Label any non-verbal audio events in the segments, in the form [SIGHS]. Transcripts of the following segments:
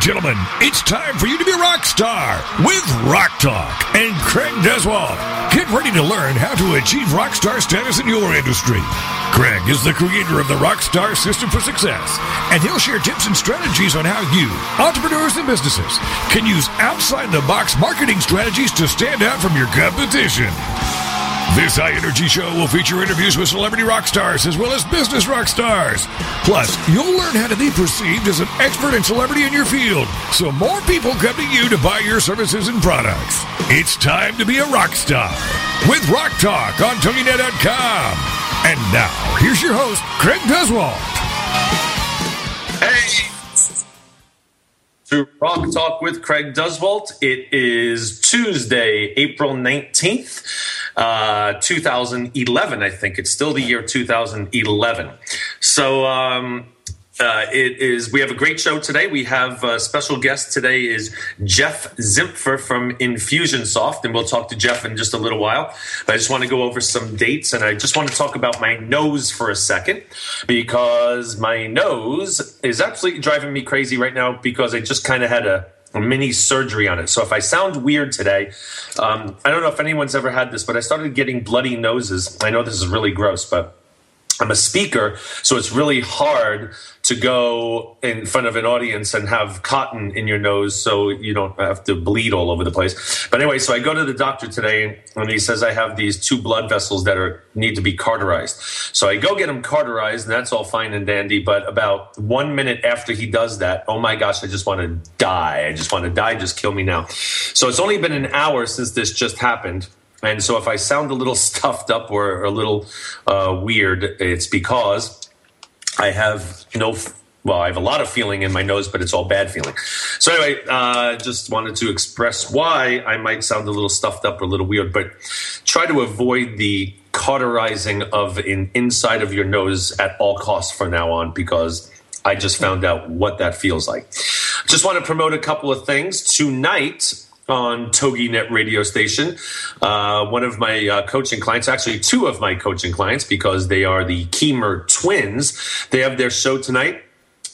gentlemen, it's time for you to be a rock star with Rock Talk and Craig Duswalt. Get ready to learn how to achieve rock star status in your industry. Craig is the creator of the Rockstar System for Success, and he'll share tips and strategies on how you, entrepreneurs and businesses, can use outside the box marketing strategies to stand out from your competition. This high energy show will feature interviews with celebrity rock stars as well as business rock stars. Plus, you'll learn how to be perceived as an expert and celebrity in your field, so more people come to you to buy your services and products. It's time to be a rock star with Rock Talk on TogiNet.com. And now, here's your host, Craig Duswalt. Hey! To Rock Talk with Craig Duswalt. It is Tuesday, April 19th, uh, 2011, I think. It's still the year 2011. So, um, uh, it is. We have a great show today. We have a special guest today is Jeff Zimpfer from Infusionsoft, and we'll talk to Jeff in just a little while. But I just want to go over some dates, and I just want to talk about my nose for a second because my nose is actually driving me crazy right now because I just kind of had a a mini surgery on it. So if I sound weird today, um, I don't know if anyone's ever had this, but I started getting bloody noses. I know this is really gross, but I'm a speaker, so it's really hard to go in front of an audience and have cotton in your nose so you don't have to bleed all over the place. But anyway, so I go to the doctor today and he says I have these two blood vessels that are need to be cauterized. So I go get them cauterized and that's all fine and dandy, but about 1 minute after he does that, oh my gosh, I just want to die. I just want to die, just kill me now. So it's only been an hour since this just happened. And so if I sound a little [LAUGHS] stuffed up or a little uh, weird, it's because I have no, well, I have a lot of feeling in my nose, but it's all bad feeling. So anyway, uh, just wanted to express why I might sound a little stuffed up or a little weird, but try to avoid the cauterizing of an inside of your nose at all costs from now on because I just found out what that feels like. Just want to promote a couple of things tonight on TogiNet radio station. Uh, one of my uh, coaching clients, actually two of my coaching clients, because they are the Keemer twins. They have their show tonight.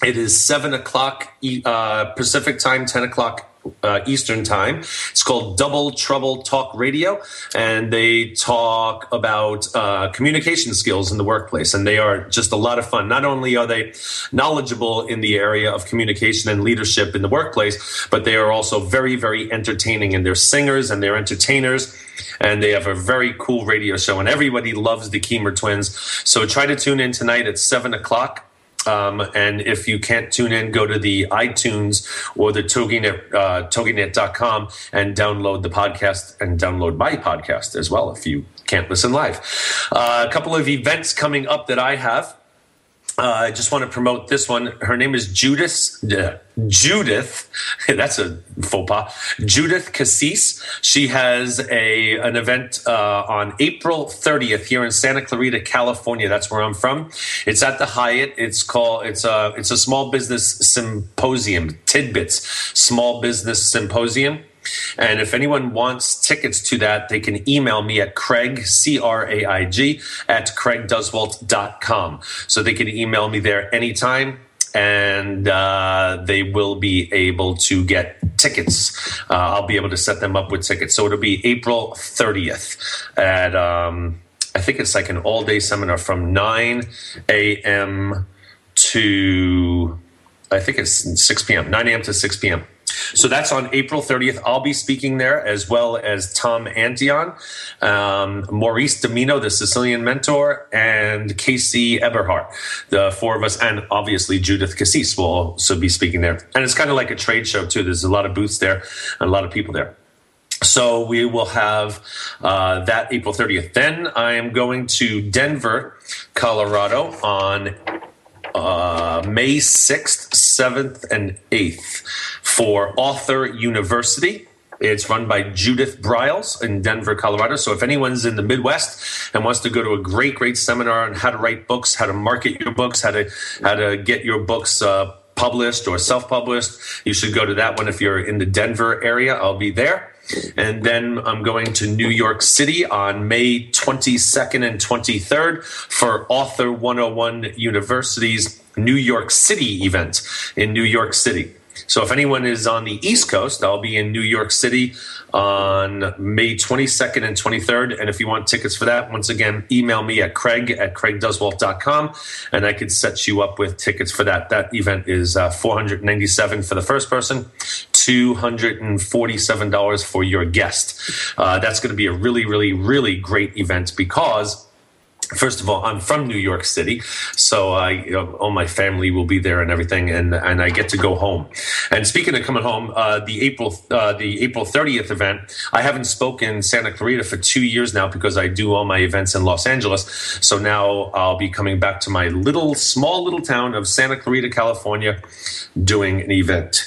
It is seven o'clock uh, Pacific time, ten o'clock uh, Eastern Time. It's called Double Trouble Talk Radio, and they talk about uh, communication skills in the workplace. And they are just a lot of fun. Not only are they knowledgeable in the area of communication and leadership in the workplace, but they are also very, very entertaining. And they're singers and they're entertainers. And they have a very cool radio show, and everybody loves the Keemer twins. So try to tune in tonight at 7 o'clock um, and if you can't tune in, go to the iTunes or the Toginet, uh, Toginet.com and download the podcast and download my podcast as well if you can't listen live. Uh, a couple of events coming up that I have. Uh, I just want to promote this one. Her name is Judith. Uh, Judith, [LAUGHS] that's a faux pas. Judith Cassis. She has a an event uh, on April 30th here in Santa Clarita, California. That's where I'm from. It's at the Hyatt. It's called. It's a it's a small business symposium. Tidbits Small Business Symposium. And if anyone wants tickets to that, they can email me at Craig, C R A I G, at CraigDuswalt.com. So they can email me there anytime and uh, they will be able to get tickets. Uh, I'll be able to set them up with tickets. So it'll be April 30th at, um, I think it's like an all day seminar from 9 a.m. to, I think it's 6 p.m., 9 a.m. to 6 p.m. So that's on April 30th. I'll be speaking there as well as Tom Antion, um, Maurice DiMino, the Sicilian mentor, and Casey Eberhardt, the four of us, and obviously Judith Cassis will also be speaking there. And it's kind of like a trade show too. There's a lot of booths there and a lot of people there. So we will have uh, that April 30th. Then I am going to Denver, Colorado on uh, May 6th, 7th, and 8th for Author University. It's run by Judith Briles in Denver, Colorado. So if anyone's in the Midwest and wants to go to a great, great seminar on how to write books, how to market your books, how to how to get your books uh, published or self-published, you should go to that one if you're in the Denver area. I'll be there. And then I'm going to New York City on May 22nd and 23rd for Author 101 University's New York City event in New York City. So if anyone is on the East Coast, I'll be in New York City on May 22nd and 23rd. And if you want tickets for that, once again, email me at craig at craigduswalt.com and I could set you up with tickets for that. That event is uh, 497 for the first person, $247 for your guest. Uh, that's going to be a really, really, really great event because First of all, I'm from New York City, so I, you know, all my family will be there and everything, and and I get to go home. And speaking of coming home, uh, the April uh, the April 30th event, I haven't spoken Santa Clarita for two years now because I do all my events in Los Angeles. So now I'll be coming back to my little small little town of Santa Clarita, California, doing an event.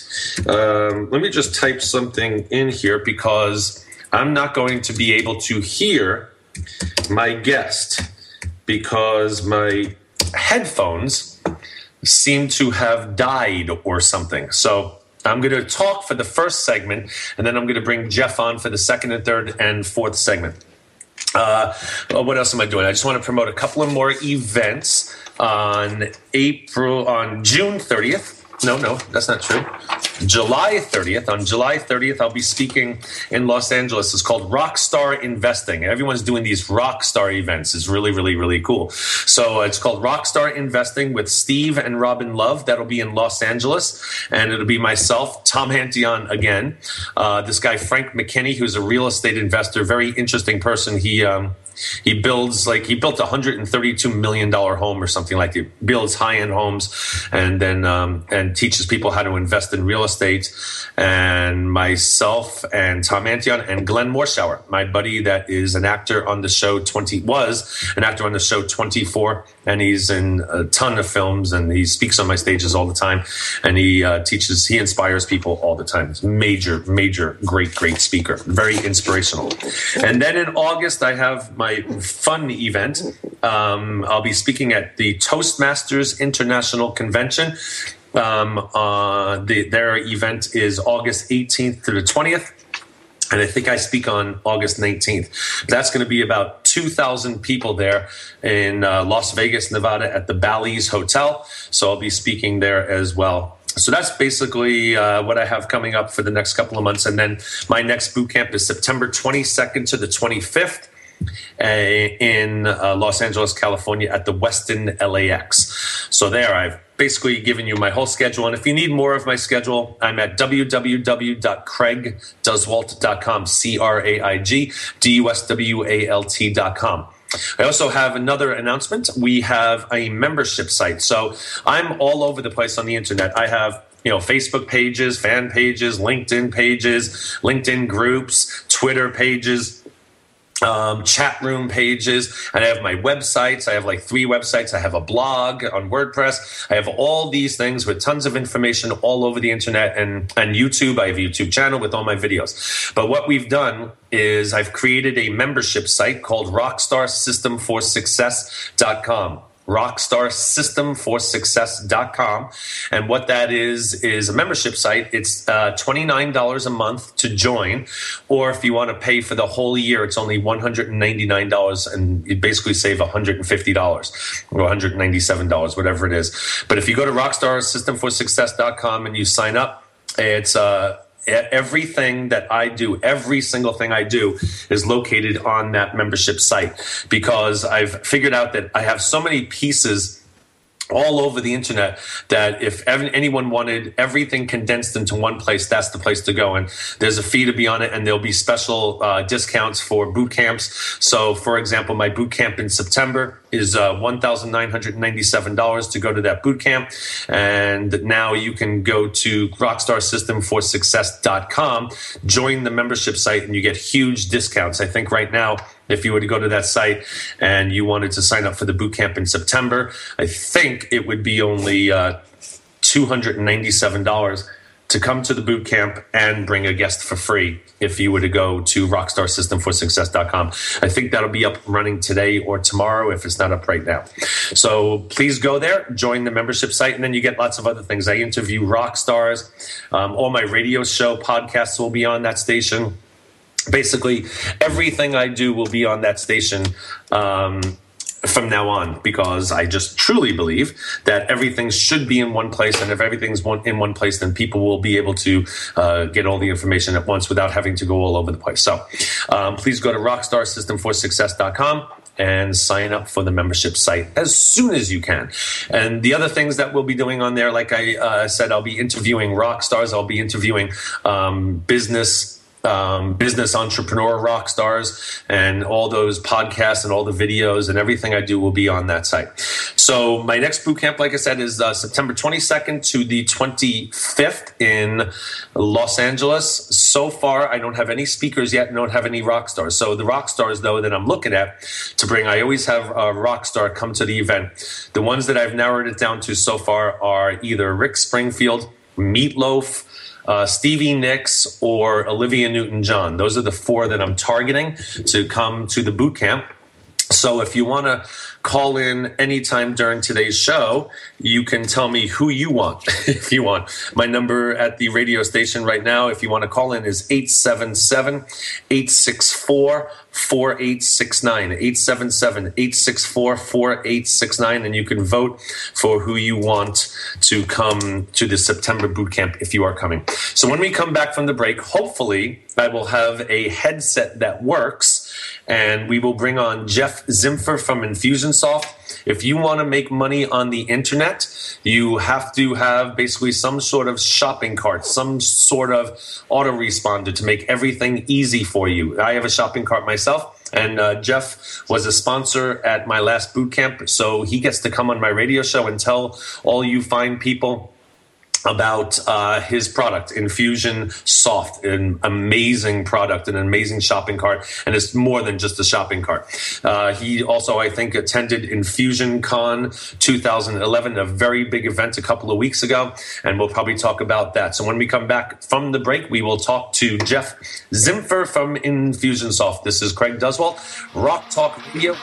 Um, let me just type something in here because I'm not going to be able to hear my guest because my headphones seem to have died or something. So I'm going to talk for the first segment, and then I'm going to bring Jeff on for the second and third and fourth segment. Uh, what else am I doing? I just want to promote a couple of more events on April on June 30th. No, no, that's not true. July 30th. On July 30th, I'll be speaking in Los Angeles. It's called Rockstar Investing. Everyone's doing these rockstar events. It's really, really, really cool. So uh, it's called Rockstar Investing with Steve and Robin Love. That'll be in Los Angeles. And it'll be myself, Tom Antion again. Uh, this guy, Frank McKinney, who's a real estate investor, very interesting person. He, um, he builds like he built a hundred and thirty-two million dollar home or something like. He builds high-end homes and then um, and teaches people how to invest in real estate. And myself and Tom Antion and Glenn Morshower, my buddy that is an actor on the show twenty was an actor on the show twenty four, and he's in a ton of films and he speaks on my stages all the time, and he uh, teaches he inspires people all the time. He's major, major, great, great speaker, very inspirational. And then in August I have my fun event. Um, I'll be speaking at the Toastmasters International Convention. Um, uh, the, their event is August 18th to the 20th. And I think I speak on August 19th. That's going to be about 2,000 people there in uh, Las Vegas, Nevada at the Bally's Hotel. So I'll be speaking there as well so that's basically uh, what I have coming up for the next couple of months. And then my next boot camp is September 22nd to the 25th. Uh, in uh, Los Angeles, California at the Westin LAX. So there, I've basically giving you my whole schedule. And if you need more of my schedule, I'm at www.craigduswalt.com, C R A I G D U S W A L T.com. I also have another announcement. We have a membership site. So I'm all over the place on the internet. I have you know facebook pages fan pages linkedin pages linkedin groups twitter pages um, chat room pages, and I have my websites. I have like three websites. I have a blog on WordPress. I have all these things with tons of information all over the internet and, and YouTube. I have a YouTube channel with all my videos. But what we've done is I've created a membership site called rockstarsystemforsuccess.com rockstarsystemforsuccess.com. And what that is, is a membership site. It's uh, $29 a month to join. Or if you want to pay for the whole year, it's only $199 and you basically save $150 or $197, whatever it is. But if you go to rockstarsystemforsuccess.com and you sign up, it's uh, everything that I do, every single thing I do is located on that membership site because I've figured out that I have so many pieces all over the internet that if anyone wanted everything condensed into one place, that's the place to go. And there's a fee to be on it, and there'll be special uh, discounts for boot camps. So, for example, my boot camp in September is uh, $1,997 to go to that boot camp. And now you can go to rockstarsystemforsuccess.com, join the membership site, and you get huge discounts. I think right now, if you were to go to that site and you wanted to sign up for the boot camp in September, I think it would be only uh, $297 to come to the boot camp and bring a guest for free if you were to go to rockstarsystemforsuccess.com. I think that'll be up running today or tomorrow if it's not up right now. So please go there, join the membership site, and then you get lots of other things. I interview rock stars. Um, all my radio show podcasts will be on that station. Basically, everything I do will be on that station. Um, from now on because I just truly believe that everything should be in one place. And if everything's one, in one place, then people will be able to uh, get all the information at once without having to go all over the place. So um, please go to rockstarsystemforsuccess.com and sign up for the membership site as soon as you can. And the other things that we'll be doing on there, like I uh, said, I'll be interviewing rock stars, I'll be interviewing um, business um, business entrepreneur rock stars and all those podcasts and all the videos and everything I do will be on that site. So my next boot camp, like I said, is uh, September 22nd to the 25th in Los Angeles. So far, I don't have any speakers yet. and don't have any rock stars. So the rock stars, though, that I'm looking at to bring, I always have a rock star come to the event. The ones that I've narrowed it down to so far are either Rick Springfield, Meatloaf uh, Stevie Nicks or Olivia Newton John. Those are the four that I'm targeting to come to the boot camp. So if you want to call in anytime during today's show, you can tell me who you want [LAUGHS] if you want. My number at the radio station right now, if you want to call in, is 877 864 4869. 877 864 4869. And you can vote for who you want to come to the September boot camp if you are coming. So when we come back from the break, hopefully I will have a headset that works and we will bring on Jeff Zimfer from If you want to make money on the internet, you have to have basically some sort of shopping cart, some sort of autoresponder to make everything easy for you. I have a shopping cart myself. And uh, Jeff was a sponsor at my last boot camp, so he gets to come on my radio show and tell all you fine people about uh, his product, Infusion Soft, an amazing product, an amazing shopping cart, and it's more than just a shopping cart. Uh, he also, I think, attended Infusion Con 2011, a very big event a couple of weeks ago, and we'll probably talk about that. So when we come back from the break, we will talk to Jeff Zimfer from Infusionsoft. This is Craig Duswalt, Rock Talk Radio.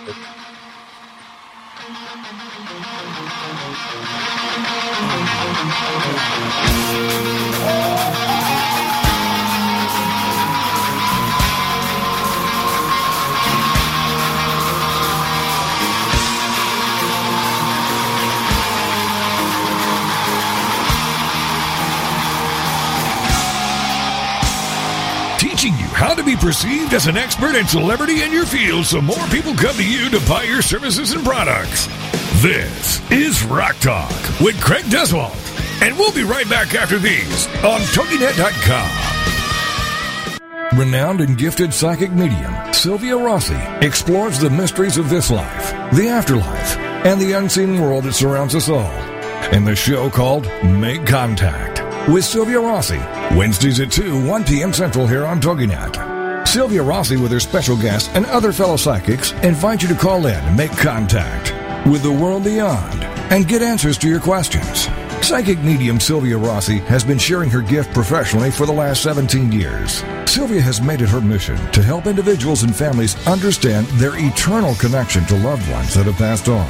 How to be perceived as an expert and celebrity in your field so more people come to you to buy your services and products. This is Rock Talk with Craig Duswalt. And we'll be right back after these on TogiNet.com. Renowned and gifted psychic medium Sylvia Rossi explores the mysteries of this life, the afterlife, and the unseen world that surrounds us all in the show called Make Contact with Sylvia Rossi, Wednesdays at 2, 1 p.m. Central here on TogiNet. Sylvia Rossi, with her special guests and other fellow psychics, invite you to call in and make contact with the world beyond and get answers to your questions. Psychic medium Sylvia Rossi has been sharing her gift professionally for the last 17 years. Sylvia has made it her mission to help individuals and families understand their eternal connection to loved ones that have passed on,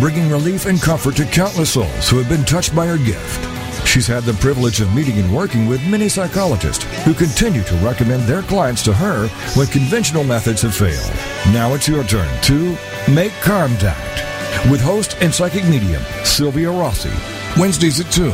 bringing relief and comfort to countless souls who have been touched by her gift. She's had the privilege of meeting and working with many psychologists who continue to recommend their clients to her when conventional methods have failed. Now it's your turn to make contact with host and psychic medium Sylvia Rossi. Wednesdays at 2,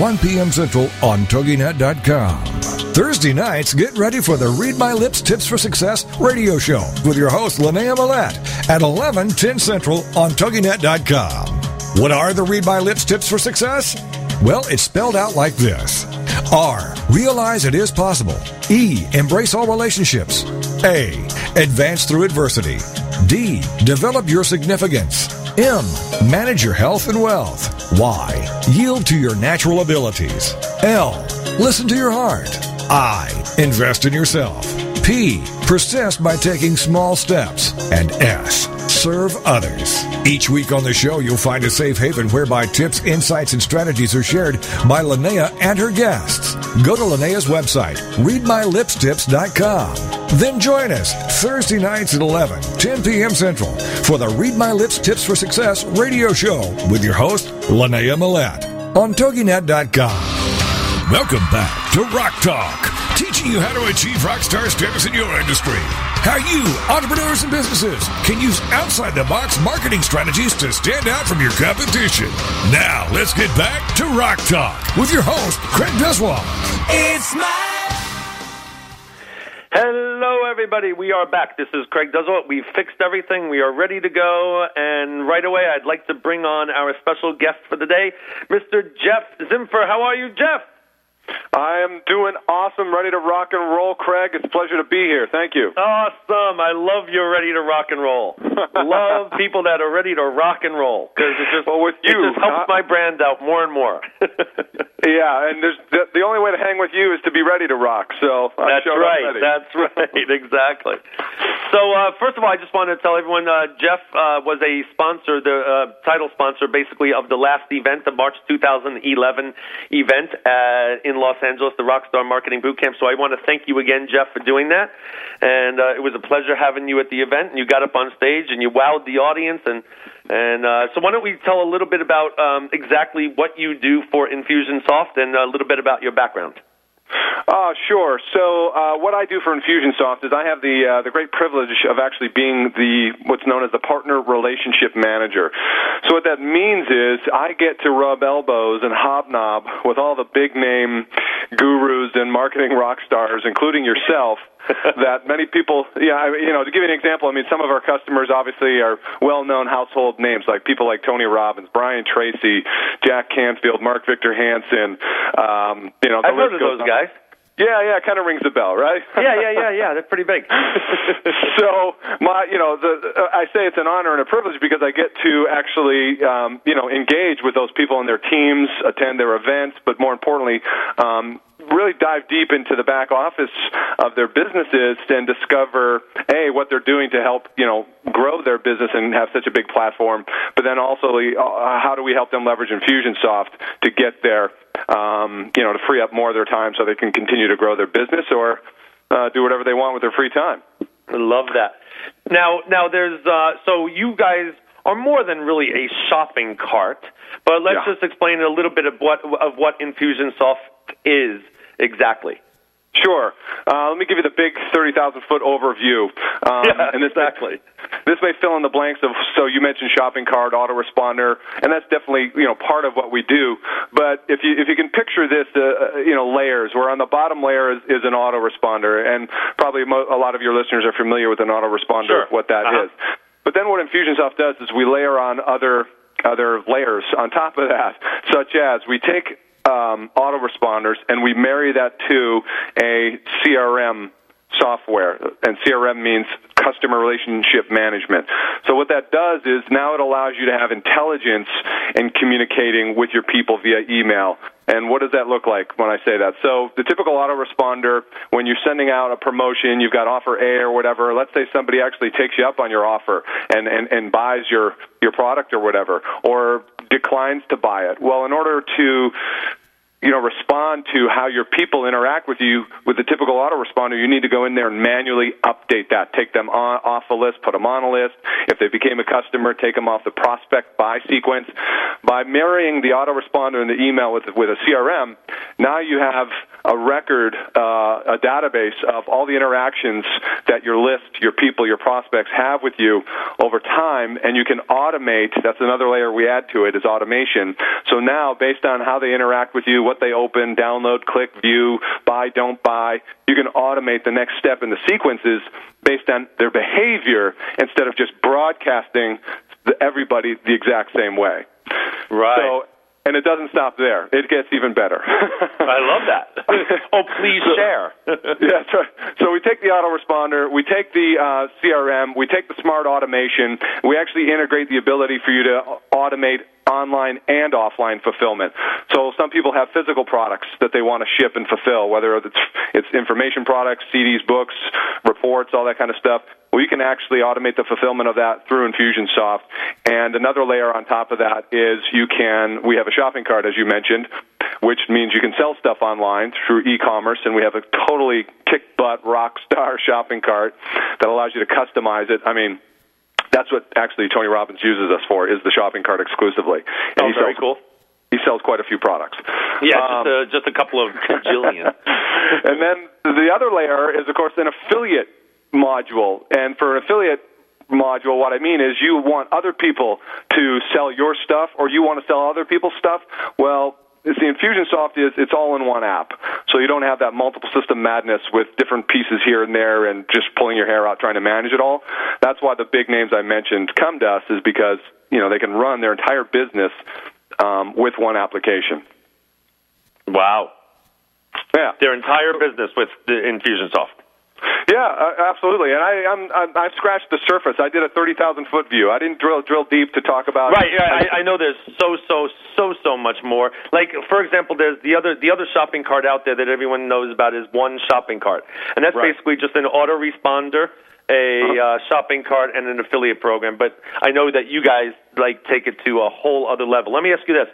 1 p.m. Central on TogiNet.com. Thursday nights, get ready for the Read My Lips Tips for Success radio show with your host, Linnea Millette at 11, 10 Central on TogiNet.com. What are the Read My Lips Tips for Success? Well, it's spelled out like this R. Realize it is possible. E. Embrace all relationships. A. Advance through adversity. D. Develop your significance. M. Manage your health and wealth. Y. Yield to your natural abilities. L. Listen to your heart. I. Invest in yourself. P. Persist by taking small steps. And S. Serve others. Each week on the show, you'll find a safe haven whereby tips, insights, and strategies are shared by Linnea and her guests. Go to Linnea's website, readmylipstips.com. Then join us Thursday nights at 11, 10 p.m. Central for the Read My Lips Tips for Success radio show with your host, Linnea Millette on TogiNet.com. Welcome back to Rock Talk, teaching you how to achieve rock star status in your industry. How you, entrepreneurs and businesses, can use outside the box marketing strategies to stand out from your competition. Now, let's get back to Rock Talk with your host, Craig Duswalt. It's my Hello, everybody. We are back. This is Craig Duswalt. We've fixed everything. We are ready to go. And right away, I'd like to bring on our special guest for the day, Mr. Jeff Zimfer. How are you, Jeff? I am doing awesome, ready to rock and roll, Craig. It's a pleasure to be here. Thank you. Awesome. I love you're ready to rock and roll. [LAUGHS] love people that are ready to rock and roll because it just well with you it just helps my brand out more and more. [LAUGHS] yeah, and there's the, the, only way to hang with you is to be ready to rock. So that's right. That's [LAUGHS] right. exactly. So uh, first of all, I just wanted to tell everyone uh, Jeff uh, was a sponsor, the uh, title sponsor, basically of the last event, the March 2011 event uh, in Los Angeles, the Rockstar Marketing Bootcamp. So I want to thank you again, Jeff, for doing that. And uh, it was a pleasure having you at the event. And you got up on stage and you wowed the audience. And and uh, so why don't we tell a little bit about um, exactly what you do for Infusionsoft and a little bit about your background. Uh, sure. So uh, what I do for Infusionsoft is I have the uh, the great privilege of actually being the what's known as the partner relationship manager. So what that means is I get to rub elbows and hobnob with all the big name gurus and marketing rock stars, including yourself, [LAUGHS] that many people, yeah, you know, to give you an example, I mean, some of our customers obviously are well-known household names, like people like Tony Robbins, Brian Tracy, Jack Canfield, Mark Victor Hansen. Um, you know, I've heard of those on. guys. Yeah, yeah, it kind of rings a bell, right? [LAUGHS] yeah, yeah, yeah, yeah. They're pretty big. [LAUGHS] so my, you know, the, uh, I say it's an honor and a privilege because I get to actually, um, you know, engage with those people and their teams, attend their events, but more importantly, um, really dive deep into the back office of their businesses and discover a what they're doing to help you know grow their business and have such a big platform, but then also uh, how do we help them leverage Infusionsoft to get there, um, you know, to free up more of their time so they can continue to grow their business or uh, do whatever they want with their free time. I love that. Now, now there's uh, so you guys are more than really a shopping cart, but let's yeah. just explain a little bit of what of what Infusionsoft is exactly? Sure. Uh, let me give you the big 30,000 foot overview. Um, yeah, and this exactly. May, this may fill in the blanks of, so you mentioned shopping cart, autoresponder, and that's definitely, you know, part of what we do. But if you, if you can picture this, uh, uh you know, layers, where on the bottom layer is, is an autoresponder, and probably mo- a lot of your listeners are familiar with an autoresponder, sure. what that uh-huh. is. But then what Infusionsoft does is we layer on other other layers on top of that, such as we take um, autoresponders, and we marry that to a CRM software, and CRM means customer relationship management. So what that does is now it allows you to have intelligence in communicating with your people via email. And what does that look like when I say that? So the typical autoresponder, when you're sending out a promotion, you've got offer A or whatever. Let's say somebody actually takes you up on your offer and, and, and buys your, your product or whatever, or declines to buy it. Well, in order to you know, respond to how your people interact with you with the typical autoresponder, you need to go in there and manually update that. Take them on, off a list, put them on a list. If they became a customer, take them off the prospect buy sequence. By marrying the autoresponder and the email with, with a CRM, now you have a record, uh, a database of all the interactions that your list, your people, your prospects have with you over time, and you can automate. That's another layer we add to it is automation. So now, based on how they interact with you, what they open, download, click, view, buy, don't buy. You can automate the next step in the sequences based on their behavior instead of just broadcasting everybody the exact same way. Right. So and it doesn't stop there. It gets even better. [LAUGHS] I love that. [LAUGHS] oh, please So- share. [LAUGHS] yeah, right. So we take the autoresponder, we take the uh, CRM, we take the smart automation. We actually integrate the ability for you to automate online and offline fulfillment. So some people have physical products that they want to ship and fulfill, whether it's, it's information products, CDs, books, reports, all that kind of stuff. Well, you can actually automate the fulfillment of that through Infusionsoft. And another layer on top of that is you can, we have a shopping cart, as you mentioned, which means you can sell stuff online through e-commerce, and we have a totally kick butt rock star [LAUGHS] shopping cart that allows you to customize it. I mean, that's what actually Tony Robbins uses us for is the shopping cart exclusively. And Oh, he very sells, cool. He sells quite a few products. Yeah, Um, just, a, just a couple of [LAUGHS] jillion. and then the other layer is, of course, an affiliate module. And for an affiliate module, what I mean is you want other people to sell your stuff or you want to sell other people's stuff. Well, it's the Infusionsoft is it's all in one app, so you don't have that multiple system madness with different pieces here and there and just pulling your hair out trying to manage it all. That's why the big names I mentioned come to us is because you know they can run their entire business um, with one application. Wow. Yeah. Their entire business with the Infusionsoft. Yeah, uh, absolutely. And I, I'm, I'm, I've scratched the surface. I did a thirty thousand foot view. I didn't drill drill deep to talk about. Right, yeah, I, I know there's so so so so much more. Like for example, there's the other the other shopping cart out there that everyone knows about is one shopping cart, and that's Right. basically just an autoresponder, a uh, shopping cart, and an affiliate program. But I know that you guys like take it to a whole other level. Let me ask you this: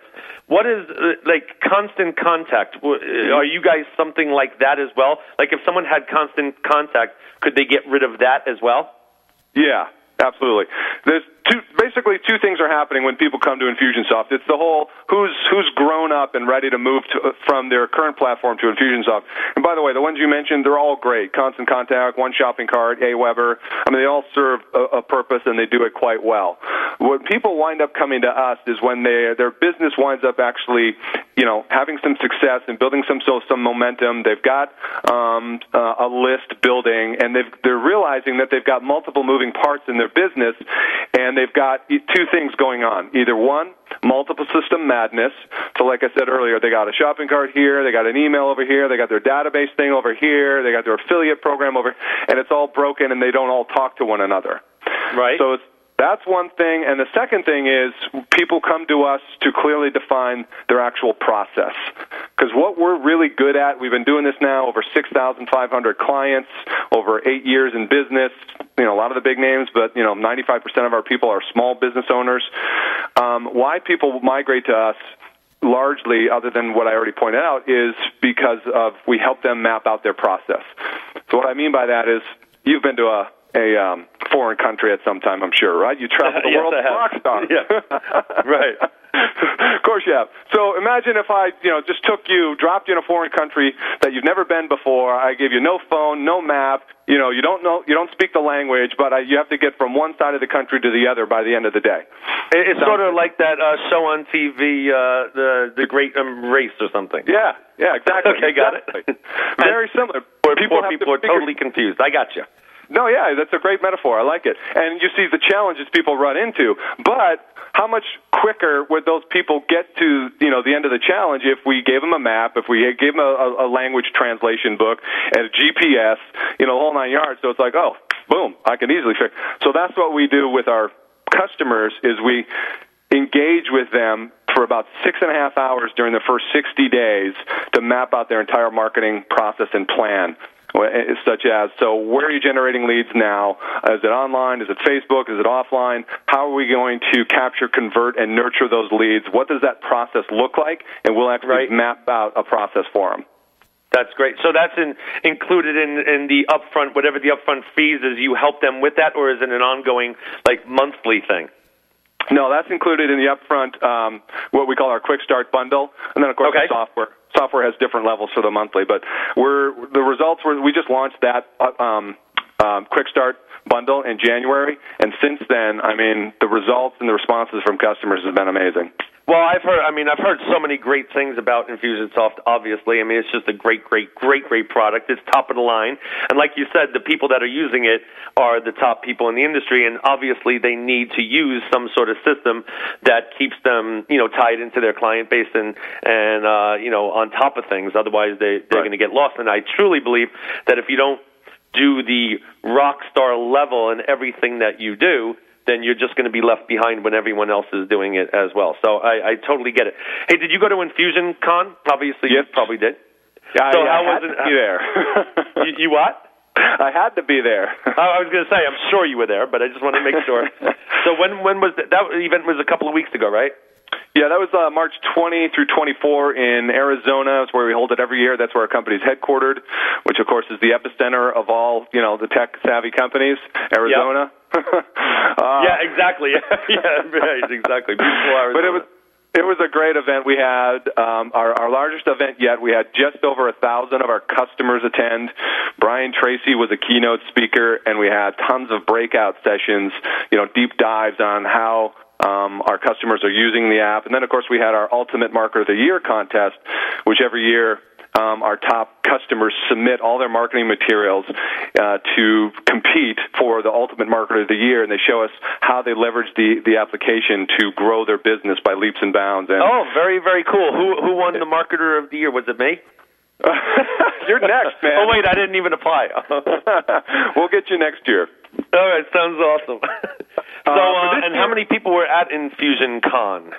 What is uh, like constant contact? Uh, Are you guys something like that as well? Like if someone had constant contact, could they get rid of that as well? Yeah, absolutely. There's two, basically two things are happening when people come to Infusionsoft. It's the whole who's who's grown up and ready to move to, from their current platform to Infusionsoft. And by the way, the ones you mentioned, they're all great. Constant Contact, One Shopping Cart, Aweber. I mean, they all serve a, a purpose and they do it quite well. What people wind up coming to us is when they, their business winds up actually, you know, having some success and building some so some momentum. They've got um, uh, a list building, and they've, they're realizing that they've got multiple moving parts in their business, and they've got e- two things going on. Either one, multiple system madness. So, like I said earlier, they got a shopping cart here, they got an email over here, they got their database thing over here, they got their affiliate program over, and it's all broken, and they don't all talk to one another. Right. So it's that's one thing, and the second thing is people come to us to clearly define their actual process. Because what we're really good at, we've been doing this now over 6,500 clients, over eight years in business. You know, a lot of the big names, but you know, 95% of our people are small business owners. Um, why people migrate to us largely, other than what I already pointed out, is because of we help them map out their process. So what I mean by that is you've been to a a um, foreign country at some time, I'm sure, right? You travel the [LAUGHS] Yes, world rock star. [LAUGHS] Yeah. [LAUGHS] Right. of course you have. So imagine if I, you know, just took you, dropped you in a foreign country that you've never been before. I gave you no phone, no map. You know, you don't know, you don't speak the language, but I, you have to get from one side of the country to the other by the end of the day. It- It's sort of like that uh, show on TV, uh, the the Great um, Race or something. Yeah, yeah, exactly. Okay, got it. Very similar. Poor people people, have people to are figure- totally confused. I got you. No, yeah, that's a great metaphor. I like it. And you see the challenges people run into. But how much quicker would those people get to, you know, the end of the challenge if we gave them a map, if we gave them a, a, language translation book and a GPS, you know, whole nine yards. So it's like, oh, boom, I can easily figure. So that's what we do with our customers is we engage with them for about six and a half hours during the first 60 days to map out their entire marketing process and plan Eh, such as so where are you generating leads now uh, is it online is it facebook is it offline how are we going to capture convert and nurture those leads what does that process look like and we'll actually Right. map out a process for them That's great. So that's in, included in, in the upfront, whatever the upfront fees is. You help them with that, or is it an ongoing, like monthly thing? No, that's included in the upfront, um, what we call our quick start bundle, and then of course Okay. the software. Software has different levels for the monthly, but we're the results were we just launched that uh, um, um, quick start bundle in January, and since then, I mean, the results and the responses from customers have been amazing. Well, I've heard. I mean, I've heard so many great things about Infusionsoft. Obviously, I mean, it's just a great, great, great, great product. It's top of the line, and like you said, the people that are using it are the top people in the industry, and obviously, they need to use some sort of system that keeps them, you know, tied into their client base and and uh, you know on top of things. Otherwise, they they're Right. going to get lost. And I truly believe that if you don't do the rock star level in everything that you do, then you're just going to be left behind when everyone else is doing it as well. So I, I totally get it. Hey, did you go to Infusion Con? Obviously, Yes. you probably did. Yeah, So I, how I was had it- to be there. [LAUGHS] You, you what? I had to be there. [LAUGHS] I was going to say, I'm sure you were there, but I just want to make sure. [LAUGHS] so when when was that? That event was a couple of weeks ago, right? Yeah, that was uh, March 20 through 24 in Arizona. It's where we hold it every year. That's where our company's headquartered, which of course is the epicenter of all you know the tech savvy companies. Arizona. [LAUGHS] uh, yeah, exactly. [LAUGHS] yeah, right, exactly. But it was it was a great event. We had um, our our largest event yet. We had just over a thousand of our customers attend. Brian Tracy was a keynote speaker, and we had tons of breakout sessions. You know, deep dives on how um, our customers are using the app. And then, of course, we had our Ultimate Marketer of the Year contest, which every year um, our top customers submit all their marketing materials uh, to compete for the Ultimate Marketer of the Year, and they show us how they leverage the, the application to grow their business by leaps and bounds. And Oh, very, very cool. Who who won the marketer of the year? Was it me? [LAUGHS] you're next, man. Oh wait, I didn't even apply. [LAUGHS] [LAUGHS] we'll get you next year. All right, sounds awesome. so, Uh, uh, and how many people were at Infusion Con?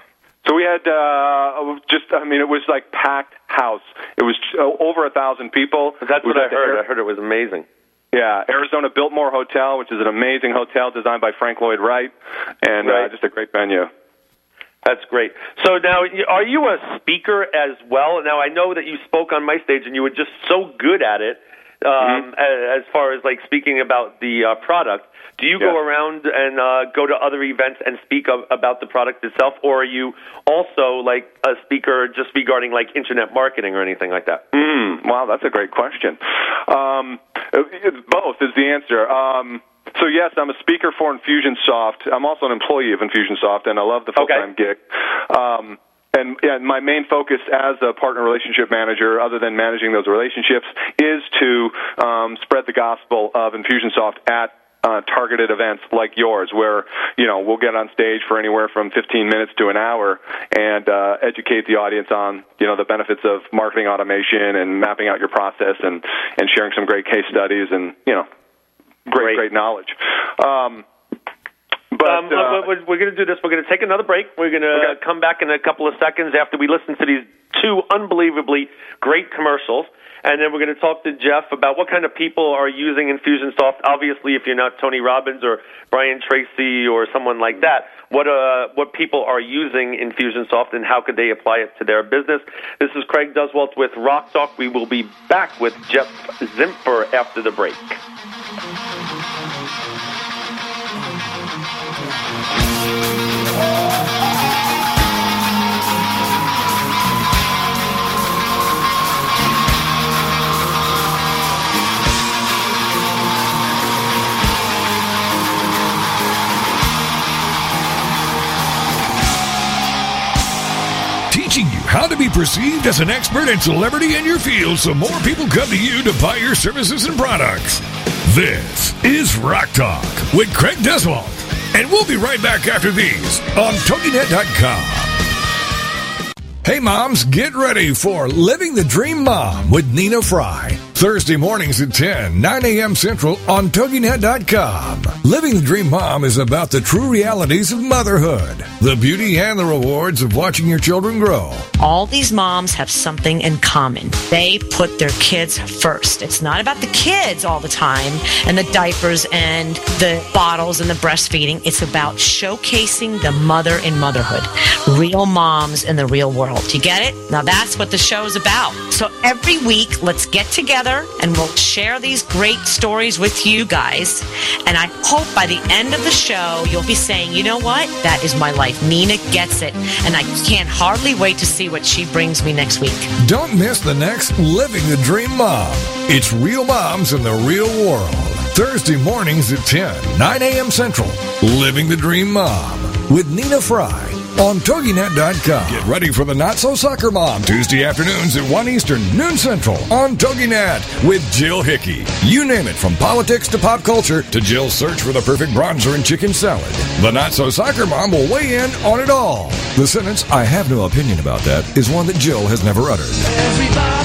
So we had uh, just, I mean, it was like packed house. It was uh, over a thousand people. That's what I heard. Air- I heard it was amazing. Yeah, Arizona Biltmore Hotel, which is an amazing hotel designed by Frank Lloyd Wright, and Right. uh, just a great venue. That's great. So now, are you a speaker as well? Now, I know that you spoke on my stage, and you were just so good at it. Um, a- As far as like speaking about the uh, product, do you go around and uh, go to other events and speak of, about the product itself, or are you also like a speaker just regarding like internet marketing or anything like that? Mm, wow, that's a great question. Um, it- both is the answer. Um, so yes, I'm a speaker for Infusionsoft. I'm also an employee of Infusionsoft, and I love the full-time gig. Um, and yeah, my main focus as a partner relationship manager, other than managing those relationships, is to um, spread the gospel of Infusionsoft at uh, targeted events like yours, where you know we'll get on stage for anywhere from 15 minutes to an hour and uh, educate the audience on you know the benefits of marketing automation and mapping out your process and and sharing some great case studies and you know great Great. great, knowledge. Um, but um, uh, we're, we're going to do this. We're going to take another break. We're going to Okay. come back in a couple of seconds after we listen to these two unbelievably great commercials. And then we're going to talk to Jeff about what kind of people are using Infusionsoft. Obviously, if you're not Tony Robbins or Brian Tracy or someone like that, what uh, what people are using Infusionsoft and how could they apply it to their business? This is Craig Duswalt with Rock Talk. We will be back with Jeff Zimper after the break. Teaching how to be perceived as an expert and celebrity in your field so more people come to you to buy your services and products. This is Rock Talk with Craig Duswalt. And we'll be right back after these on TogiNet.com. Hey moms, get ready for Living the Dream Mom with Nina Fry. Thursday mornings at 10, 9 a.m. Central on TogiNet.com. Living the Dream Mom is about the true realities of motherhood, the beauty and the rewards of watching your children grow. all these moms have something in common. They put their kids first. It's not about the kids all the time and the diapers and the bottles and the breastfeeding. It's about showcasing the mother in motherhood, real moms in the real world. You get it? Now that's what the show is about. So every week, let's get together and we'll share these great stories with you guys. And I hope by the end of the show, you'll be saying, you know what? That is my life. Nina gets it. And I can't hardly wait to see what she brings me next week. Don't miss the next Living the Dream Mom. It's real moms in the real world. Thursday mornings at 10, 9 a.m. Central. Living the Dream Mom with Nina Fry on TogiNet.com. Get ready for the Not So Soccer Mom Tuesday afternoons at 1 Eastern, noon Central on TogiNet with Jill Hickey. You name it, from politics to pop culture to Jill's search for the perfect bronzer and chicken salad. The Not So Soccer Mom will weigh in on it all. The sentence, I have no opinion about that, is one that Jill has never uttered. Everybody.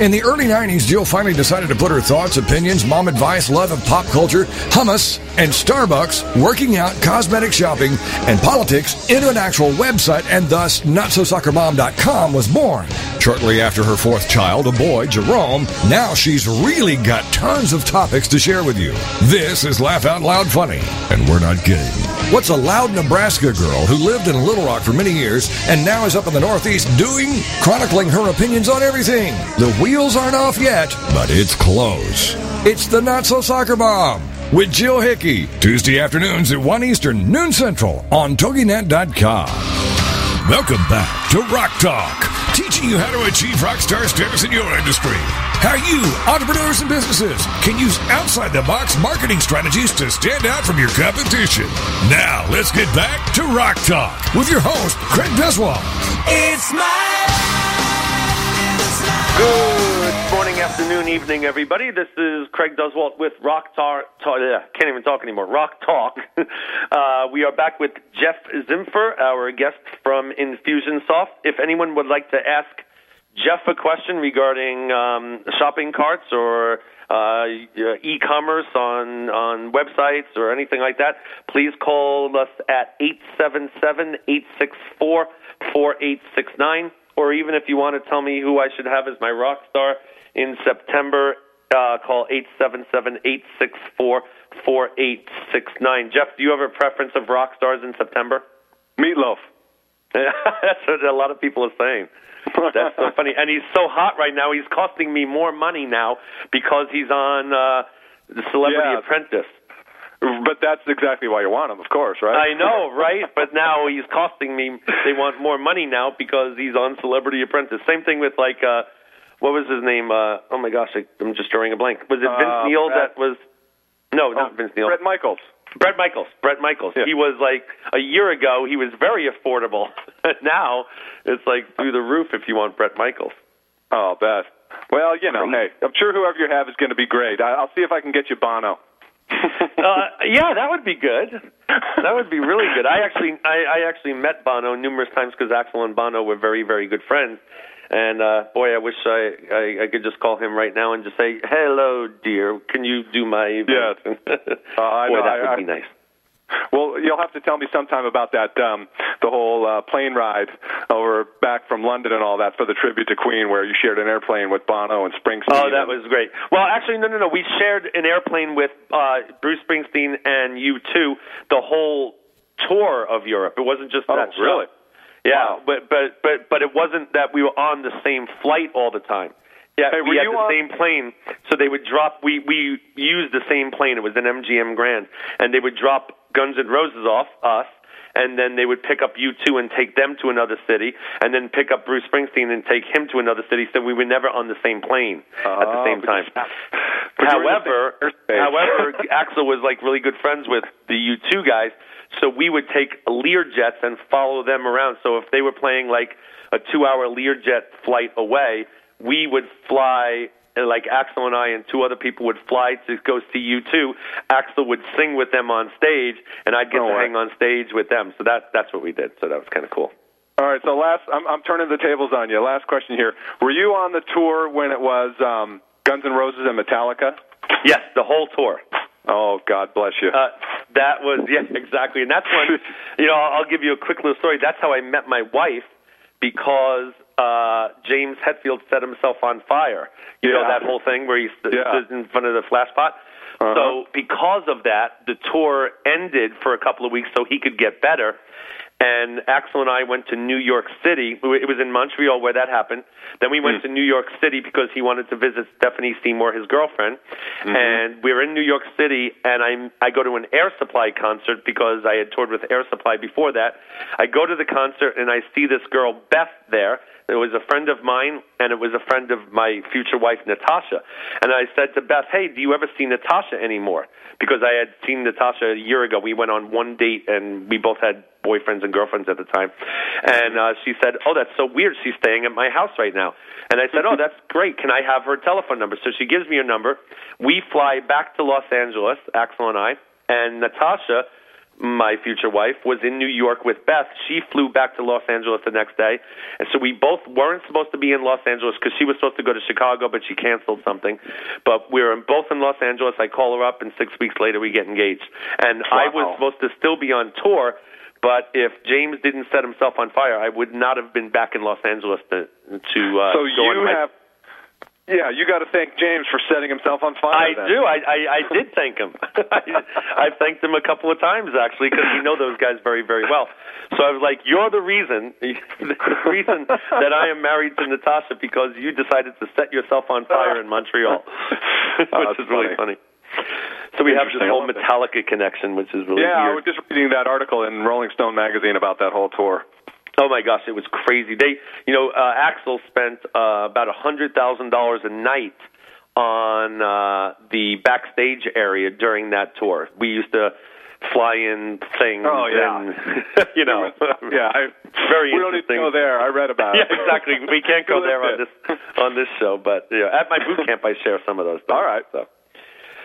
In the early 90s, Jill finally decided to put her thoughts, opinions, mom advice, love of pop culture, hummus, and Starbucks, working out, cosmetic shopping, and politics into an actual website, and thus NotSoSoccerMom.com was born. Shortly after her fourth child, a boy, Jerome, now she's really got tons of topics to share with you. This is Laugh Out Loud Funny, and we're not kidding. What's a loud Nebraska girl who lived in Little Rock for many years and now is up in the Northeast doing? Chronicling her opinions on everything. The wheels aren't off yet, but it's close. It's the Not So Soccer Mom with Jill Hickey. Tuesday afternoons at 1 Eastern, noon Central on TogiNet.com. Welcome back to Rock Talk, teaching you how to achieve rock star status in your industry. How you, entrepreneurs and businesses, can use outside the box marketing strategies to stand out from your competition. Now, let's get back to Rock Talk with your host, Craig Duswalt. It's my Good morning, afternoon, evening, everybody. This is Craig Duswalt with Rock Talk. Uh, can't even talk anymore. Rock Talk. [LAUGHS] uh, we are back with Jeff Zimfer, our guest from Infusionsoft. If anyone would like to ask Jeff a question regarding um, shopping carts or uh, e-commerce on on websites or anything like that, please call us at eight seven seven eight six four four eight six nine or even if you want to tell me who I should have as my rock star in September, uh, call 877-864-4869. Jeff, do you have a preference of rock stars in September? Meatloaf. [LAUGHS] That's what a lot of people are saying. That's so funny. And he's so hot right now, he's costing me more money now because he's on uh, the Celebrity Yeah. Apprentice. But that's exactly why you want him, of course, right? I know, right? But now he's costing me. They want more money now because he's on Celebrity Apprentice. Same thing with like, uh, what was his name? Uh, oh my gosh, I, I'm just drawing a blank. Was it Vince Uh, Neil Brett- that was? No, not Vince Neil. Bret Michaels. Bret Michaels. Bret Michaels. Yeah. He was like a year ago. He was very affordable. [LAUGHS] now it's like through the roof if you want Bret Michaels. Oh, bet. Well, you know, hey, I'm sure whoever you have is going to be great. I, I'll see if I can get you Bono. [LAUGHS] uh, yeah, that would be good. That would be really good. I actually, I, I actually met Bono numerous times because Axl and Bono were very, very good friends. And uh, boy, I wish I, I I could just call him right now and just say, "Hello, dear. Can you do my Yes. [LAUGHS] event?" Uh, I boy, know, that I- would be nice. Well, you'll have to tell me sometime about that, um, the whole uh, plane ride over back from London and all that for the tribute to Queen, where you shared an airplane with Bono and Springsteen. Oh, that was great. Well, actually, no, no, no. We shared an airplane with uh, Bruce Springsteen and you too. The whole tour of Europe. It wasn't just Oh, that show. really? Yeah, Wow. but but but but it wasn't that we were on the same flight all the time. Yeah, Hey, we had the on- same plane, so they would drop. We we used the same plane. It was an MGM Grand, and they would drop Guns N' Roses off us, and then they would pick up you two and take them to another city, and then pick up Bruce Springsteen and take him to another city. So we were never on the same plane at the Oh, same time. you- [SIGHS] but you were in the However, however, Axl was like really good friends with the U2 guys, so we would take Lear jets and follow them around. So if they were playing like a two-hour Learjet flight away, we would fly. Like Axl and I and two other people would fly to go see U2. Axl would sing with them on stage, and I'd get No to way. hang on stage with them. So that that's what we did. So that was kind of cool. All right, so last, I'm, I'm turning the tables on you. Last question here: Were you on the tour when it was um, Guns N' Roses and Metallica? Yes, the whole tour. Oh, God bless you. Uh, that was [LAUGHS] yeah, exactly, and that's when [LAUGHS] you know I'll, I'll give you a quick little story. That's how I met my wife because uh, James Hetfield set himself on fire. You know that whole thing where he st- Yeah. stood in front of the flash pot. Uh-huh. So because of that, the tour ended for a couple of weeks so he could get better. And Axl and I went to New York City. It was in Montreal where that happened. Then we went to New York City because he wanted to visit Stephanie Seymour, his girlfriend. And we were in New York City, and I'm, I go to an Air Supply concert because I had toured with Air Supply before that. I go to the concert and I see this girl Beth there It was a friend of mine, and it was a friend of my future wife, Natasha. And I said to Beth, "Hey, do you ever see Natasha anymore?" Because I had seen Natasha a year ago. We went on one date, and we both had boyfriends and girlfriends at the time. And uh, she said, "Oh, that's so weird. She's staying at my house right now." And I said, "Oh, that's great. Can I have her telephone number?" So she gives me her number. We fly back to Los Angeles, Axl and I, and Natasha my future wife was in New York with Beth. She flew back to Los Angeles the next day, and so we both weren't supposed to be in Los Angeles because she was supposed to go to Chicago, but she canceled something. But we were both in Los Angeles. I call her up, and six weeks later we get engaged. And I was supposed to still be on tour. But if James didn't set himself on fire, I would not have been back in Los Angeles to to uh, so you my have, yeah, you got to thank James for setting himself on fire. I then. do. I, I, I did thank him. [LAUGHS] I, I've thanked him a couple of times actually because we know those guys very, very well. So I was like, "You're the reason, [LAUGHS] the reason that I am married to Natasha because you decided to set yourself on fire in Montreal, [LAUGHS] which Oh, is really funny." So we have this whole that. Metallica connection, which is really Yeah, I was just reading that article in Rolling Stone magazine about that whole tour. Oh my gosh, it was crazy. They, you know, uh, Axl spent uh, about a hundred thousand dollars a night on uh, the backstage area during that tour. We used to fly in things. Oh, yeah. and, [LAUGHS] you know, Yeah, I, very we don't need to interesting. go there. I read about [LAUGHS] it. Yeah, exactly. We can't go there on this on this show, but you know, at my boot camp, I share some of those. Things, All right. So.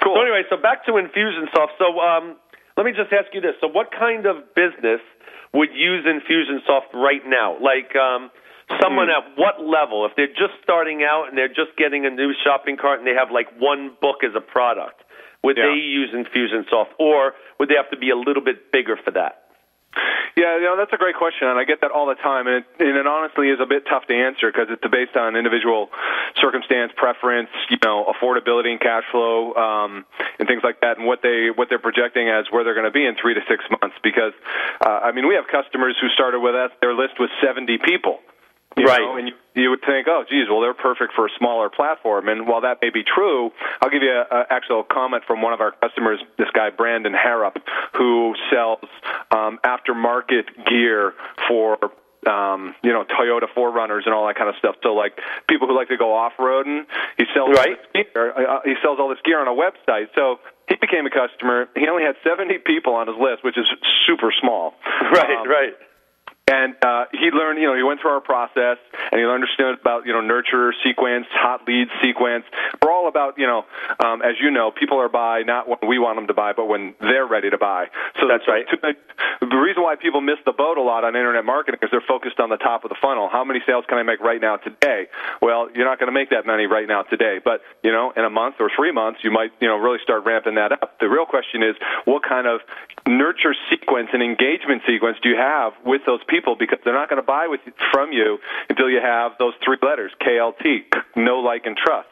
Cool. So anyway, so back to infusion Infusionsoft. So um, let me just ask you this: So what kind of business would use Infusionsoft right now? Like um, someone Hmm. at what level? If they're just starting out and they're just getting a new shopping cart and they have like one book as a product, would Yeah. they use Infusionsoft, or would they have to be a little bit bigger for that? Yeah, you know, that's a great question, and I get that all the time, and it, and it honestly is a bit tough to answer because it's based on individual circumstance, preference, you know, affordability and cash flow, um, and things like that, and what they what they're projecting as where they're going to be in three to six months. Because, uh, I mean, we have customers who started with us; their list was 70 people. You Right. Know, and you, you would think, oh, geez, well, they're perfect for a smaller platform. And while that may be true, I'll give you a, a actual comment from one of our customers, this guy Brandon Harrop, who sells um, aftermarket gear for um, you know, Toyota 4Runners and all that kind of stuff. So like people who like to go off roading, he sells Right. gear. Uh, he sells all this gear on a website. So he became a customer. He only had 70 people on his list, which is super small. [LAUGHS] Right, Um, right. And uh, he learned, you know, he went through our process, and he understood about, you know, nurture sequence, hot lead sequence. We're all about, you know, um, as you know, people are buy not when we want them to buy, but when they're ready to buy. So That's right. The reason why people miss the boat a lot on internet marketing is they're focused on the top of the funnel. How many sales can I make right now today? Well, you're not going to make that many right now today, but you know, in a month or three months, you might, you know, really start ramping that up. The real question is, what kind of nurture sequence and engagement sequence do you have with those people? Because they're not going to buy with from you until you have those three letters: KLT, know, like, and trust.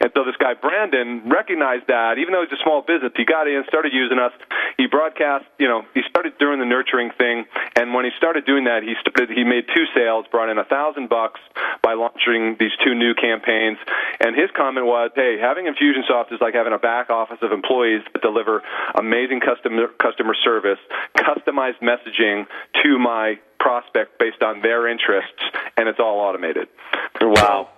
And so this guy Brandon recognized that, even though he's a small business, he got in, started using us. He broadcast, you know, he started doing the nurturing thing, and when he started doing that, he started. He made two sales, brought in a thousand bucks by launching these two new campaigns. And his comment was, "Hey, having Infusionsoft is like having a back office of employees that deliver amazing customer customer service, customized messaging to my prospect based on their interests, and it's all automated." Wow.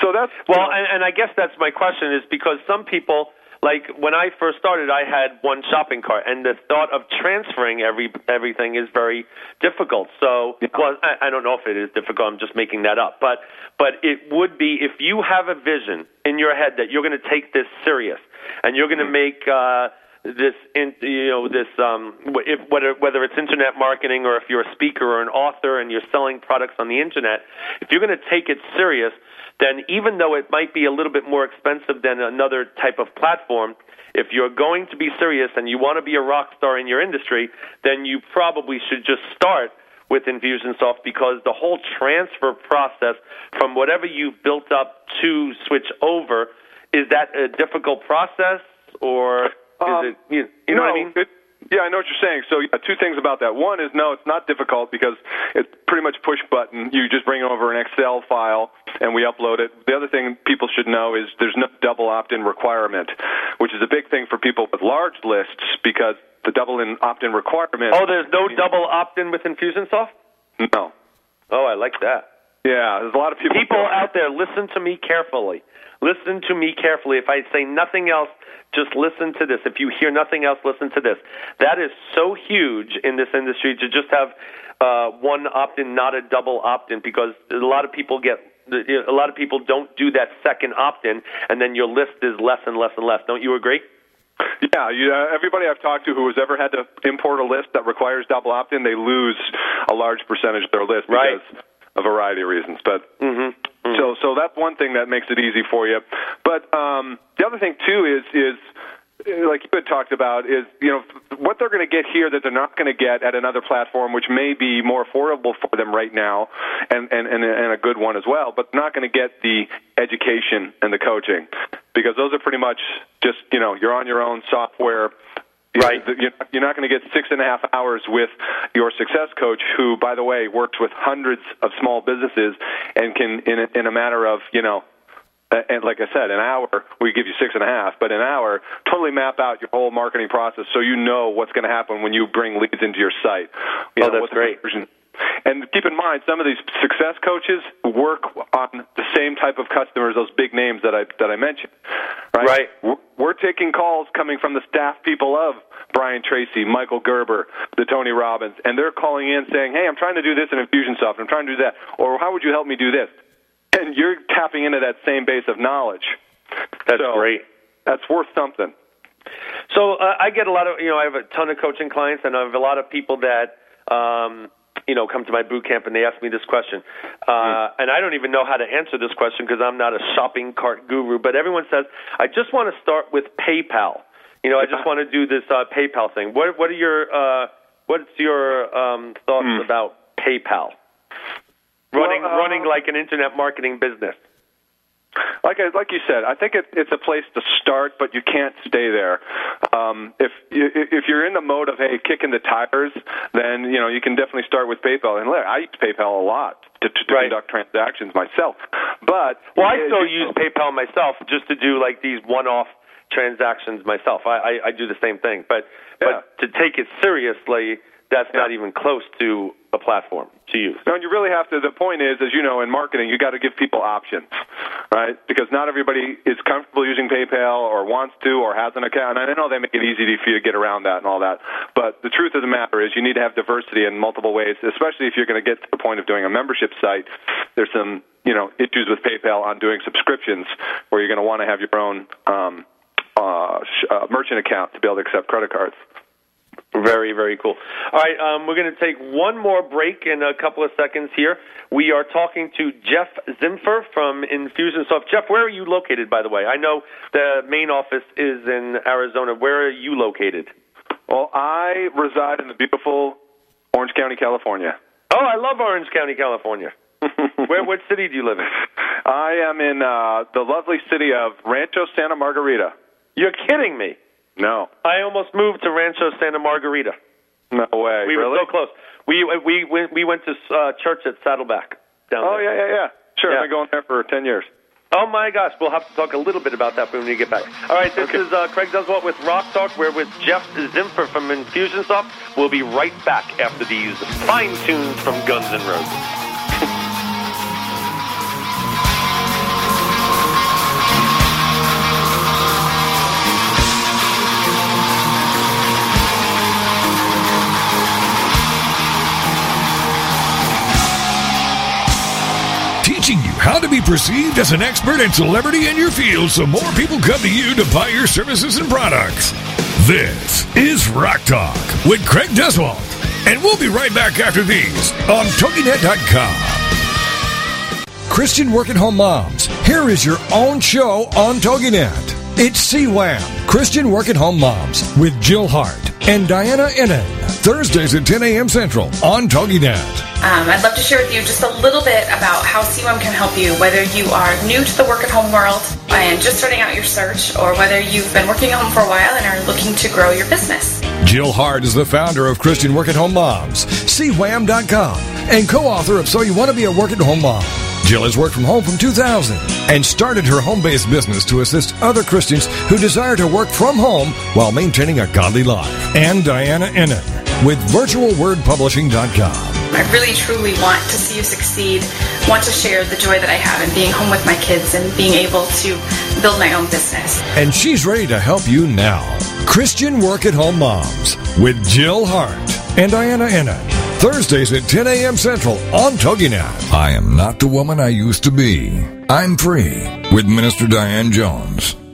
So that's Well, and, and I guess that's my question is because some people, like when I first started, I had one shopping cart, and the thought of transferring every everything is very difficult. So, well, I, I don't know if it is difficult. I'm just making that up, but but it would be if you have a vision in your head that you're going to take this serious and you're going to make. Uh, this in, you know this um if whether whether it's internet marketing or if you're a speaker or an author and you're selling products on the internet if you're going to take it serious then even though it might be a little bit more expensive than another type of platform if you're going to be serious and you want to be a rock star in your industry then you probably should just start with Infusionsoft because the whole transfer process from whatever you've built up to switch over is that a difficult process or Um, it you, you know no, what I mean? It, yeah, I know what you're saying. So yeah, two things about that. One is no, it's not difficult because it's pretty much push button. You just bring over an Excel file and we upload it. The other thing people should know is there's no double opt-in requirement, which is a big thing for people with large lists because the double in opt-in requirement. Oh, there's no double opt-in with Infusionsoft. no. Oh, I like that. Yeah, there's a lot of people. People out there, listen to me carefully. Listen to me carefully. If I say nothing else, just listen to this. If you hear nothing else, listen to this. That is so huge in this industry to just have uh, one opt-in, not a double opt-in, because a lot of people get a lot of people don't do that second opt-in, and then your list is less and less and less. Don't you agree? Yeah, you, uh, everybody I've talked to who has ever had to import a list that requires double opt-in, they lose a large percentage of their list Right. because of a variety of reasons. But Mm-hmm. So so that's one thing that makes it easy for you. But um, the other thing too is is like you had talked about is you know what they're going to get here that they're not going to get at another platform, which may be more affordable for them right now, and and and, and a good one as well. But not going to get the education and the coaching because those are pretty much just you know you're on your own software. Right. You're you're not going to get six and a half hours with your success coach, who, by the way, works with hundreds of small businesses and can, in a, in a matter of you know and like I said, an hour, we give you six and a half, but an hour, totally map out your whole marketing process so you know what's going to happen when you bring leads into your site. You Oh, know, that's great. And keep in mind, some of these success coaches work on the same type of customers, those big names that I that I mentioned. Right. Right. We're, we're taking calls coming from the staff people of Brian Tracy, Michael Gerber, the Tony Robbins, and they're calling in saying, "Hey, I'm trying to do this in Infusionsoft. I'm trying to do that, or how would you help me do this?" And you're tapping into that same base of knowledge. That's So, great. That's worth something. So uh, I get a lot of you know I have a ton of coaching clients and I have a lot of people that um, you know come to my boot camp and they ask me this question, uh, and I don't even know how to answer this question because I'm not a shopping cart guru. But everyone says I just want to start with PayPal. You know I just [LAUGHS] want to do this uh, PayPal thing. What what are your uh, what's your um, thoughts about PayPal? Running Well, uh, running like an internet marketing business. Like I, like you said, I think it, it's a place to start, but you can't stay there. Um, if you, if you're in the mode of hey kicking the tires, then you know you can definitely start with PayPal. And look, I use PayPal a lot to, to, to Right. conduct transactions myself. But Well, I still use PayPal myself just to do like these one-off transactions myself. I, I, I do the same thing, but Yeah. but to take it seriously, that's not even close to a platform to use. No, and you really have to. The point is, as you know, in marketing, you got to give people options, right? Because not everybody is comfortable using PayPal or wants to or has an account. And I know they make it easy for you to get around that and all that. But the truth of the matter is, you need to have diversity in multiple ways, especially if you're going to get to the point of doing a membership site. There's some, you know, issues with PayPal on doing subscriptions where you're going to want to have your own um, uh, sh- uh, merchant account to be able to accept credit cards. Very, very cool. All right, um, we're going to take one more break in a couple of seconds here. We are talking to Jeff Zimfer from Infusionsoft. Jeff, where are you located, by the way? I know the main office is in Arizona. Where are you located? Well, I reside in the beautiful Orange County, California. Oh, I love Orange County, California. [LAUGHS] Where, what city do you live in? I am in uh, the lovely city of Rancho Santa Margarita. You're kidding me. No, I almost moved to Rancho Santa Margarita. no way. We really? were so close. We we we we went to uh, church at Saddleback down Oh there. yeah, yeah, yeah. Sure, Yeah. I've been going there for ten years. Oh my gosh, we'll have to talk a little bit about that when we get back. All right, this is uh, Craig what with Rock Talk. We're with Jeff Zimfer from Infusionsoft. We'll be right back after these fine tunes from Guns N' Roses. Be perceived as an expert and celebrity in your field so more people come to you to buy your services and products. This is Rock Talk with Craig Duswalt. And we'll be right back after these on TogiNet.com. Christian Work at Home Moms, here is your own show on TogiNet. It's CWAM, Christian Work at Home Moms, with Jill Hart and Diana Ennen. Thursdays at 10 a.m. Central on TogiNet. Um, I'd love to share with you just a little bit about how CWAM can help you, whether you are new to the work at home world and just starting out your search, or whether you've been working at home for a while and are looking to grow your business. Jill Hart is the founder of Christian Work at Home Moms, CWAHM.com, and co author of So You Want to Be a Work at Home Mom. Jill has worked from home from 2000 and started her home based business to assist other Christians who desire to work from home while maintaining a godly life. And Diana Ennen with VirtualWordPublishing.com. I really truly want to see you succeed, want to share the joy that I have in being home with my kids and being able to build my own business. And she's ready to help you now. Christian Work at Home Moms with Jill Hart and Diana Ennen. Thursdays at 10 a.m. Central on TogiNet. I am not the woman I used to be. I'm free with Minister Diane Jones.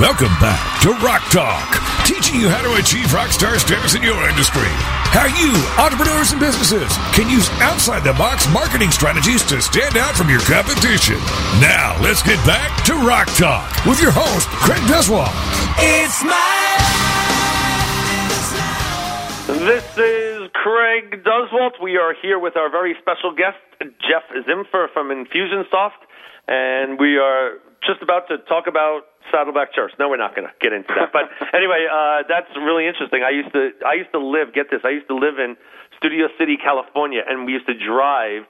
Welcome back to Rock Talk, teaching you how to achieve rock star status in your industry. How you, entrepreneurs and businesses, can use outside the box marketing strategies to stand out from your competition. Now, let's get back to Rock Talk with your host, Craig Duswalt. It's my This is Craig Duswalt. We are here with our very special guest, Jeff Zimfer from Infusionsoft, and we are just about to talk about Saddleback Church. No, we're not going to get into that. But [LAUGHS] anyway, uh, that's really interesting. I used to, I used to live. Get this, I used to live in Studio City, California, and we used to drive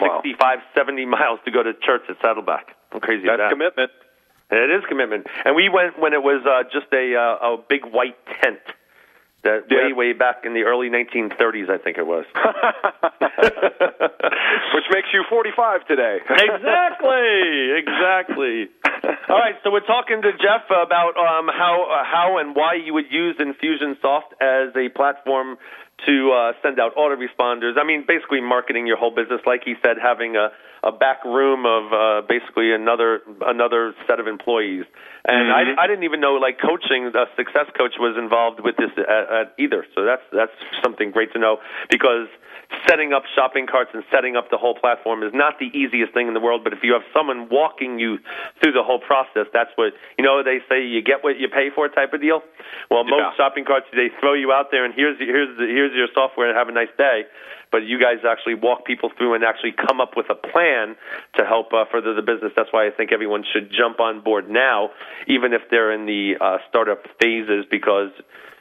Wow. 65, 70 miles to go to church at Saddleback. How crazy That's that? commitment. It is commitment. And we went when it was uh, just a uh, a big white tent. That Yeah. way way back in the early 1930s, I think it was. [LAUGHS] Which makes you 45 today. [LAUGHS] exactly, exactly. All right, so we're talking to Jeff about um, how uh, how and why you would use Infusionsoft as a platform to uh, send out autoresponders. I mean, basically marketing your whole business, like he said, having a a back room of uh, basically another another set of employees. And I, mm-hmm. I didn't even know like coaching, a success coach was involved with this at, at either. So that's that's something great to know because setting up shopping carts and setting up the whole platform is not the easiest thing in the world. But if you have someone walking you through the whole process, that's what you know. They say you get what you pay for type of deal. Well, most Yeah. shopping carts they throw you out there and here's here's the, here's your software and have a nice day. But you guys actually walk people through and actually come up with a plan to help uh, further the business. That's why I think everyone should jump on board now, even if they're in the uh, startup phases, because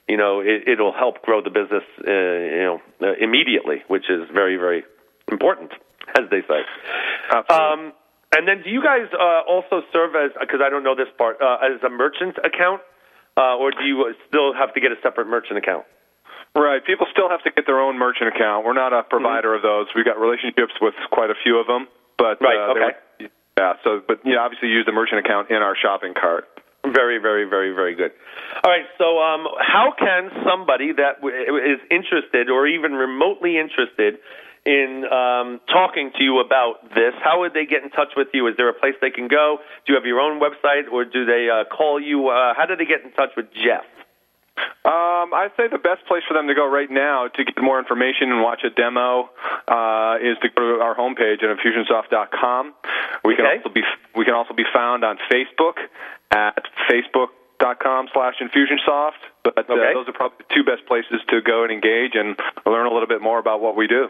you know it, it'll help grow the business, uh, you know, uh, immediately, which is very very important, [LAUGHS] as they say. Absolutely. Um, and then, do you guys uh, also serve as because I don't know this part uh, as a merchant account, uh, or do you still have to get a separate merchant account? Right. People still have to get their own merchant account. We're not a provider of those. We've got relationships with quite a few of them, but Right, uh, okay. yeah. So, but you know, obviously use the merchant account in our shopping cart. Very, very, very, very good. All right. So, um, how can somebody that is interested or even remotely interested in um, talking to you about this, how would they get in touch with you? Is there a place they can go? Do you have your own website, or do they uh, call you? Uh, how do they get in touch with Jeff? Um, I'd say the best place for them to go right now to get more information and watch a demo uh, is to go to our homepage at infusionsoft.com. We can also be we can also be found on Facebook at facebook.com slash infusionsoft. But uh, Okay. those are probably the two best places to go and engage and learn a little bit more about what we do.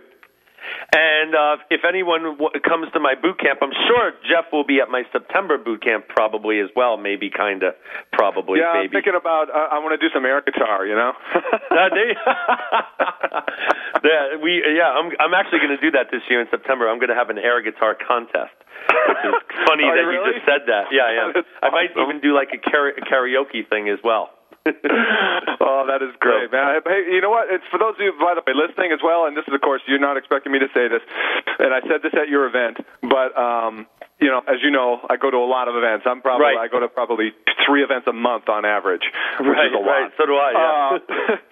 And uh, if anyone w- comes to my boot camp, I'm sure Jeff will be at my September boot camp probably as well. Maybe, kind of, probably, yeah, I'm thinking about uh, I want to do some air guitar. You know. [LAUGHS] [LAUGHS] Yeah, we yeah. I'm I'm actually going to do that this year in September. I'm going to have an air guitar contest, which is [LAUGHS] funny that you you just said that. Yeah, yeah. I might even do like a kara- karaoke thing as well. Oh, that is great, man. Hey, you know what? It's for those of you, by the way, listening as well. And this is, of course, you're not expecting me to say this, and I said this at your event, but um, you know, as you know, I go to a lot of events. I'm probably Right. I go to probably three events a month on average, which Right, is a lot. right. So do I, yeah. Uh, [LAUGHS]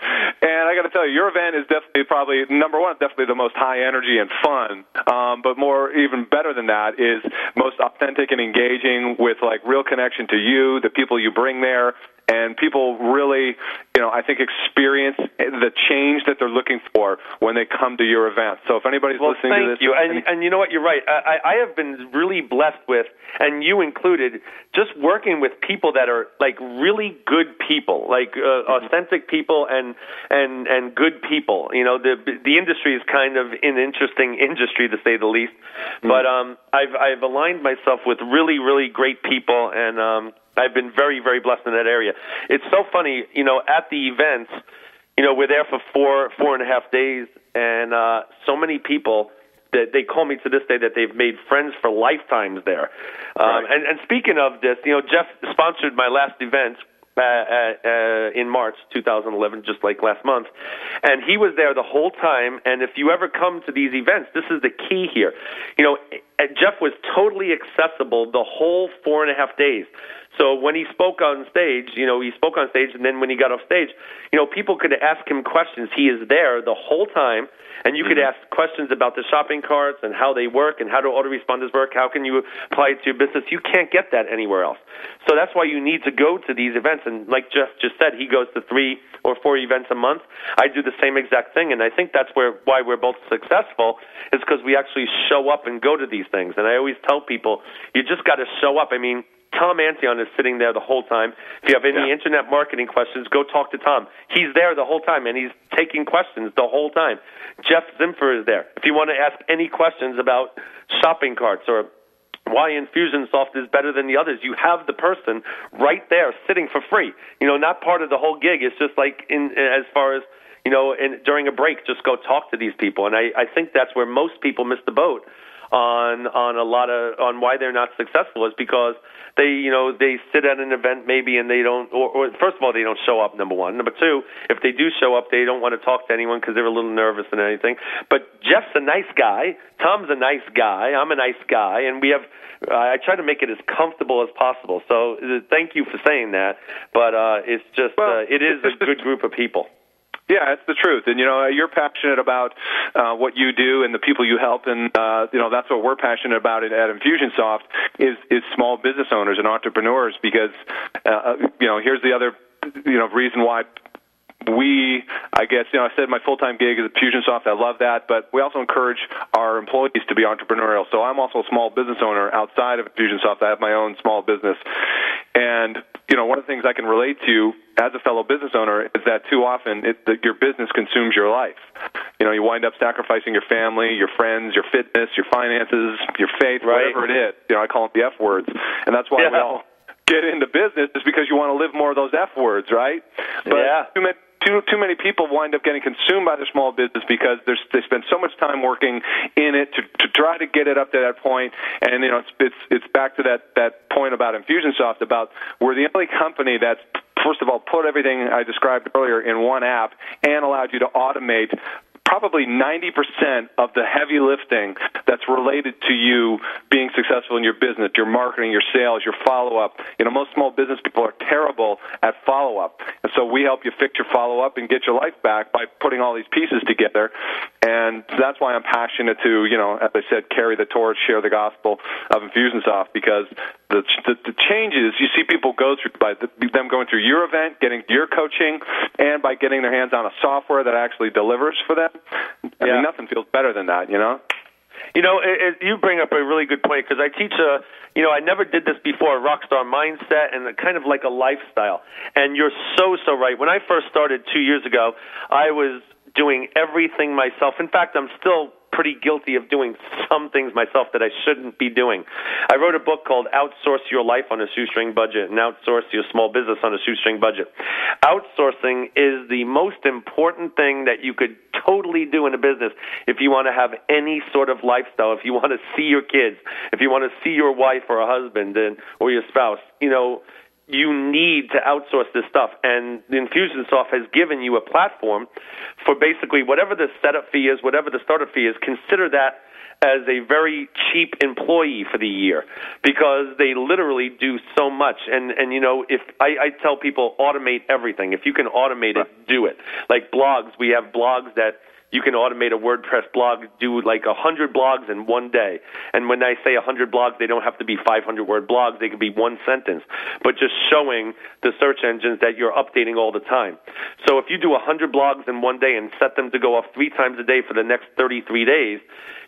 And I got to tell you, your event is definitely probably number one, definitely the most high energy and fun. Um, but more, even better than that, is most authentic and engaging with like real connection to you, the people you bring there, and people really, you know, I think experience the change that they're looking for when they come to your event. So if anybody's well, listening thank to this, you, and and you know what, you're right. I, I have been really blessed with, and you included, just working with people that are like really good people, like uh, authentic people, and and and good people. You know, the the industry is kind of an interesting industry to say the least, mm-hmm. but um, I've I've aligned myself with really really great people, and um, I've been very, very blessed in that area. It's so funny, you know, at the events, you know, we're there for four, four and a half days, and uh, so many people that they call me to this day that they've made friends for lifetimes there. Um, and, and speaking of this, you know, Jeff sponsored my last event, uh, uh, in March 2011, just like last month. And he was there the whole time. And if you ever come to these events, this is the key here. You know, Jeff was totally accessible the whole four and a half days. So when he spoke on stage, you know, he spoke on stage, and then when he got off stage, you know, people could ask him questions. He is there the whole time, and you mm-hmm. could ask questions about the shopping carts and how they work and how do autoresponders work. How can you apply it to your business? You can't get that anywhere else. So that's why you need to go to these events. And like Jeff just said, he goes to three or four events a month. I do the same exact thing, and I think that's where why we're both successful is because we actually show up and go to these things. And I always tell people, you just got to show up. I mean Tom Antion is sitting there the whole time. If you have any yeah. internet marketing questions, go talk to Tom. He's there the whole time, and he's taking questions the whole time. Jeff Zimfer is there. If you want to ask any questions about shopping carts or why Infusionsoft is better than the others, you have the person right there sitting for free. You know, not part of the whole gig. It's just like in as far as you know, in, during a break, just go talk to these people. And I, I think that's where most people miss the boat on on a lot of on why they're not successful is because they you know they sit at an event maybe and they don't or, or first of all they don't show up number one. Number two if they do show up they don't want to talk to anyone because they're a little nervous and anything. But Jeff's a nice guy. Tom's a nice guy. I'm a nice guy. And we have I try to make it as comfortable as possible. So uh, thank you for saying that. But uh it's just well, uh, it is a good group of people yeah, it's the truth, and you know you're passionate about uh, what you do and the people you help, and uh, you know that's what we're passionate about at, Infusionsoft is is small business owners and entrepreneurs because uh, uh you know here's the other you know reason why we, I guess, you know, I said my full time gig is at Fusionsoft. I love that, but we also encourage our employees to be entrepreneurial. So I'm also a small business owner outside of Fusionsoft. I have my own small business, and you know, one of the things I can relate to as a fellow business owner is that too often it, that your business consumes your life. You know, you wind up sacrificing your family, your friends, your fitness, your finances, your faith, right. whatever it is. You know, I call them the F words, and that's why yeah. we all get into business is because you want to live more of those F words, right? But yeah. too many too too many people wind up getting consumed by their small business because they spend so much time working in it to to try to get it up to that point. And you know, it's it's it's back to that that point about Infusionsoft about we're the only company that's first of all put everything I described earlier in one app and allowed you to automate probably 90% of the heavy lifting that's related to you being successful in your business, your marketing, your sales, your follow up. You know, most small business people are terrible at follow up. And so we help you fix your follow up and get your life back by putting all these pieces together. And that's why I'm passionate to, you know, as I said, carry the torch, share the gospel of Infusionsoft because the, the, the changes you see people go through by the, them going through your event, getting your coaching, and by getting their hands on a software that actually delivers for them. I yeah. mean, nothing feels better than that, you know. You know, it, it, you bring up a really good point because I teach a, you know, I never did this before, a rock star mindset and a, kind of like a lifestyle. And you're so so right. When I first started two years ago, I was doing everything myself. In fact, I'm still pretty guilty of doing some things myself that I shouldn't be doing. I wrote a book called Outsource Your Life on a Shoestring Budget and Outsource Your Small Business on a Shoestring Budget. Outsourcing is the most important thing that you could totally do in a business if you want to have any sort of lifestyle, if you want to see your kids, if you want to see your wife or a husband and or your spouse. You know, you need to outsource this stuff. And Infusionsoft has given you a platform for basically whatever the setup fee is, whatever the startup fee is, consider that as a very cheap employee for the year because they literally do so much. And and you know, if I, I tell people automate everything, if you can automate it, do it. Like blogs, we have blogs that you can automate a WordPress blog, do like a hundred blogs in one day. And when I say a hundred blogs, they don't have to be 500 word blogs. They can be one sentence, but just showing the search engines that you're updating all the time. So if you do a hundred blogs in one day and set them to go off three times a day for the next 33 days,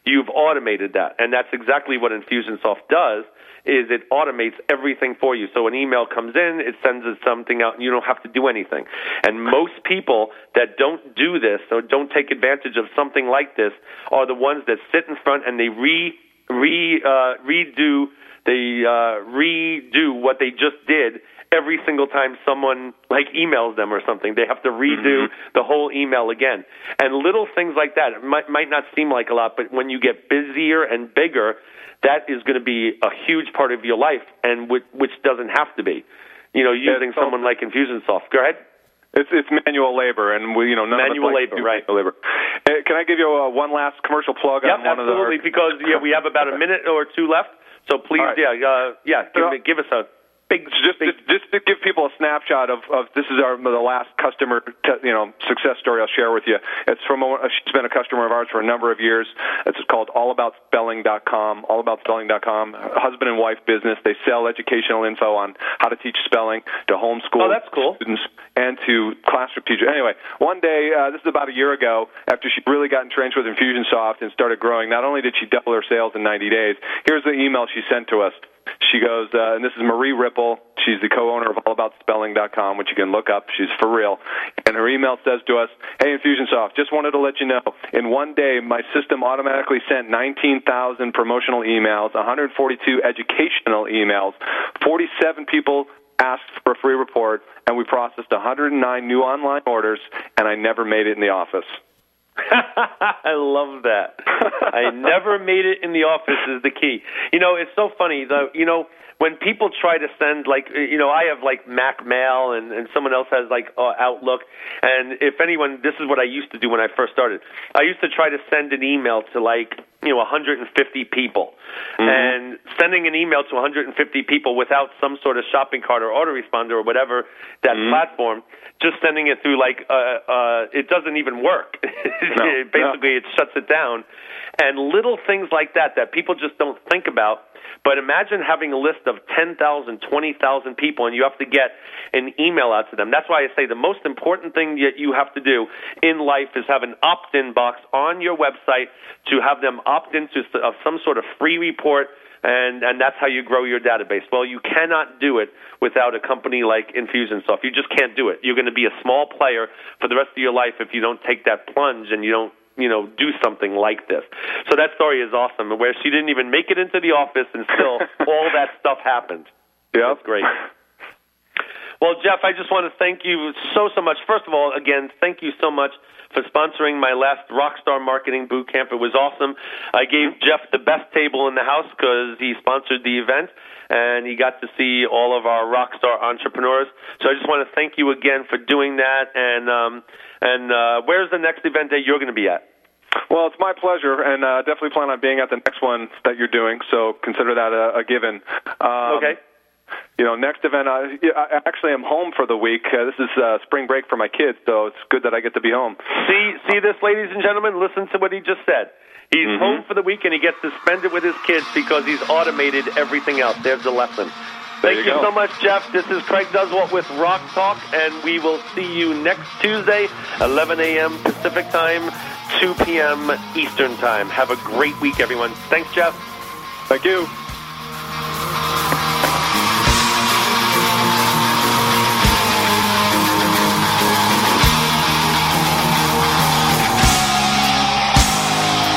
you've automated that. And that's exactly what Infusionsoft does is it automates everything for you. So an email comes in, it sends us something out, and you don't have to do anything. And most people that don't do this or don't take advantage of something like this are the ones that sit in front and they re re uh, redo they uh, redo what they just did every single time someone like emails them or something. They have to redo mm-hmm. the whole email again. And little things like that might might not seem like a lot, but when you get busier and bigger, that is going to be a huge part of your life, and which, which doesn't have to be. You know, using someone like Infusionsoft. Go ahead. It's it's manual labor, and we you know none manual of labor, right? Manual labor. Uh, can I give you uh, one last commercial plug yep, on one absolutely, of the? because yeah, we have about a minute or two left. So please, right. yeah, uh, yeah, give, give us a big, just, big, just just to give people a snapshot of, of this is our the last customer te- you know success story I'll share with you. It's from a, she's been a customer of ours for a number of years. It's called allaboutspelling.com. Allaboutspelling.com. Husband and wife business. They sell educational info on how to teach spelling to homeschool oh, that's cool. students and to classroom teachers. Anyway, one day uh, this is about a year ago after she really got entrenched with Infusionsoft and started growing. Not only did she double her sales in 90 days, here's the email she sent to us. She goes, uh, and this is Marie Rippel. She's the co-owner of AllAboutSpelling.com, which you can look up. She's for real. And her email says to us, "Hey Infusionsoft, just wanted to let you know. In one day, my system automatically sent 19,000 promotional emails, 142 educational emails, 47 people asked for a free report, and we processed 109 new online orders, and I never made it in the office." [LAUGHS] I love that. I never made it in the office is the key. You know, it's so funny though. You know, when people try to send like you know I have like Mac Mail and and someone else has like uh, Outlook and if anyone this is what I used to do when I first started I used to try to send an email to like you know 150 people mm-hmm. and sending an email to 150 people without some sort of shopping cart or autoresponder or whatever that mm-hmm. platform just sending it through like uh uh it doesn't even work [LAUGHS] no, basically no. it shuts it down and little things like that that people just don't think about but imagine having a list of 10,000, 20,000 people and you have to get an email out to them. That's why I say the most important thing that you have to do in life is have an opt in box on your website to have them opt into some sort of free report and and that's how you grow your database. Well, you cannot do it without a company like Infusionsoft. You just can't do it. You're going to be a small player for the rest of your life if you don't take that plunge and you don't you know, do something like this. So that story is awesome, where she didn't even make it into the office, and still [LAUGHS] all that stuff happened. Yeah, that's great. Well, Jeff, I just want to thank you so so much. First of all, again, thank you so much for sponsoring my last Rockstar Marketing Boot Camp. It was awesome. I gave mm-hmm. Jeff the best table in the house because he sponsored the event and he got to see all of our Rockstar entrepreneurs. So I just want to thank you again for doing that. And um, and uh, where's the next event that you're going to be at? Well, it's my pleasure, and uh, definitely plan on being at the next one that you're doing. So consider that a, a given. Um, okay. You know, next event. I, I actually am home for the week. Uh, this is uh, spring break for my kids, so it's good that I get to be home. See, see this, ladies and gentlemen. Listen to what he just said. He's mm-hmm. home for the week and he gets to spend it with his kids because he's automated everything else. There's the lesson. Thank you, you so much, Jeff. This is Craig Duswalt with Rock Talk, and we will see you next Tuesday, 11 a.m. Pacific Time, 2 p.m. Eastern Time. Have a great week, everyone. Thanks, Jeff. Thank you.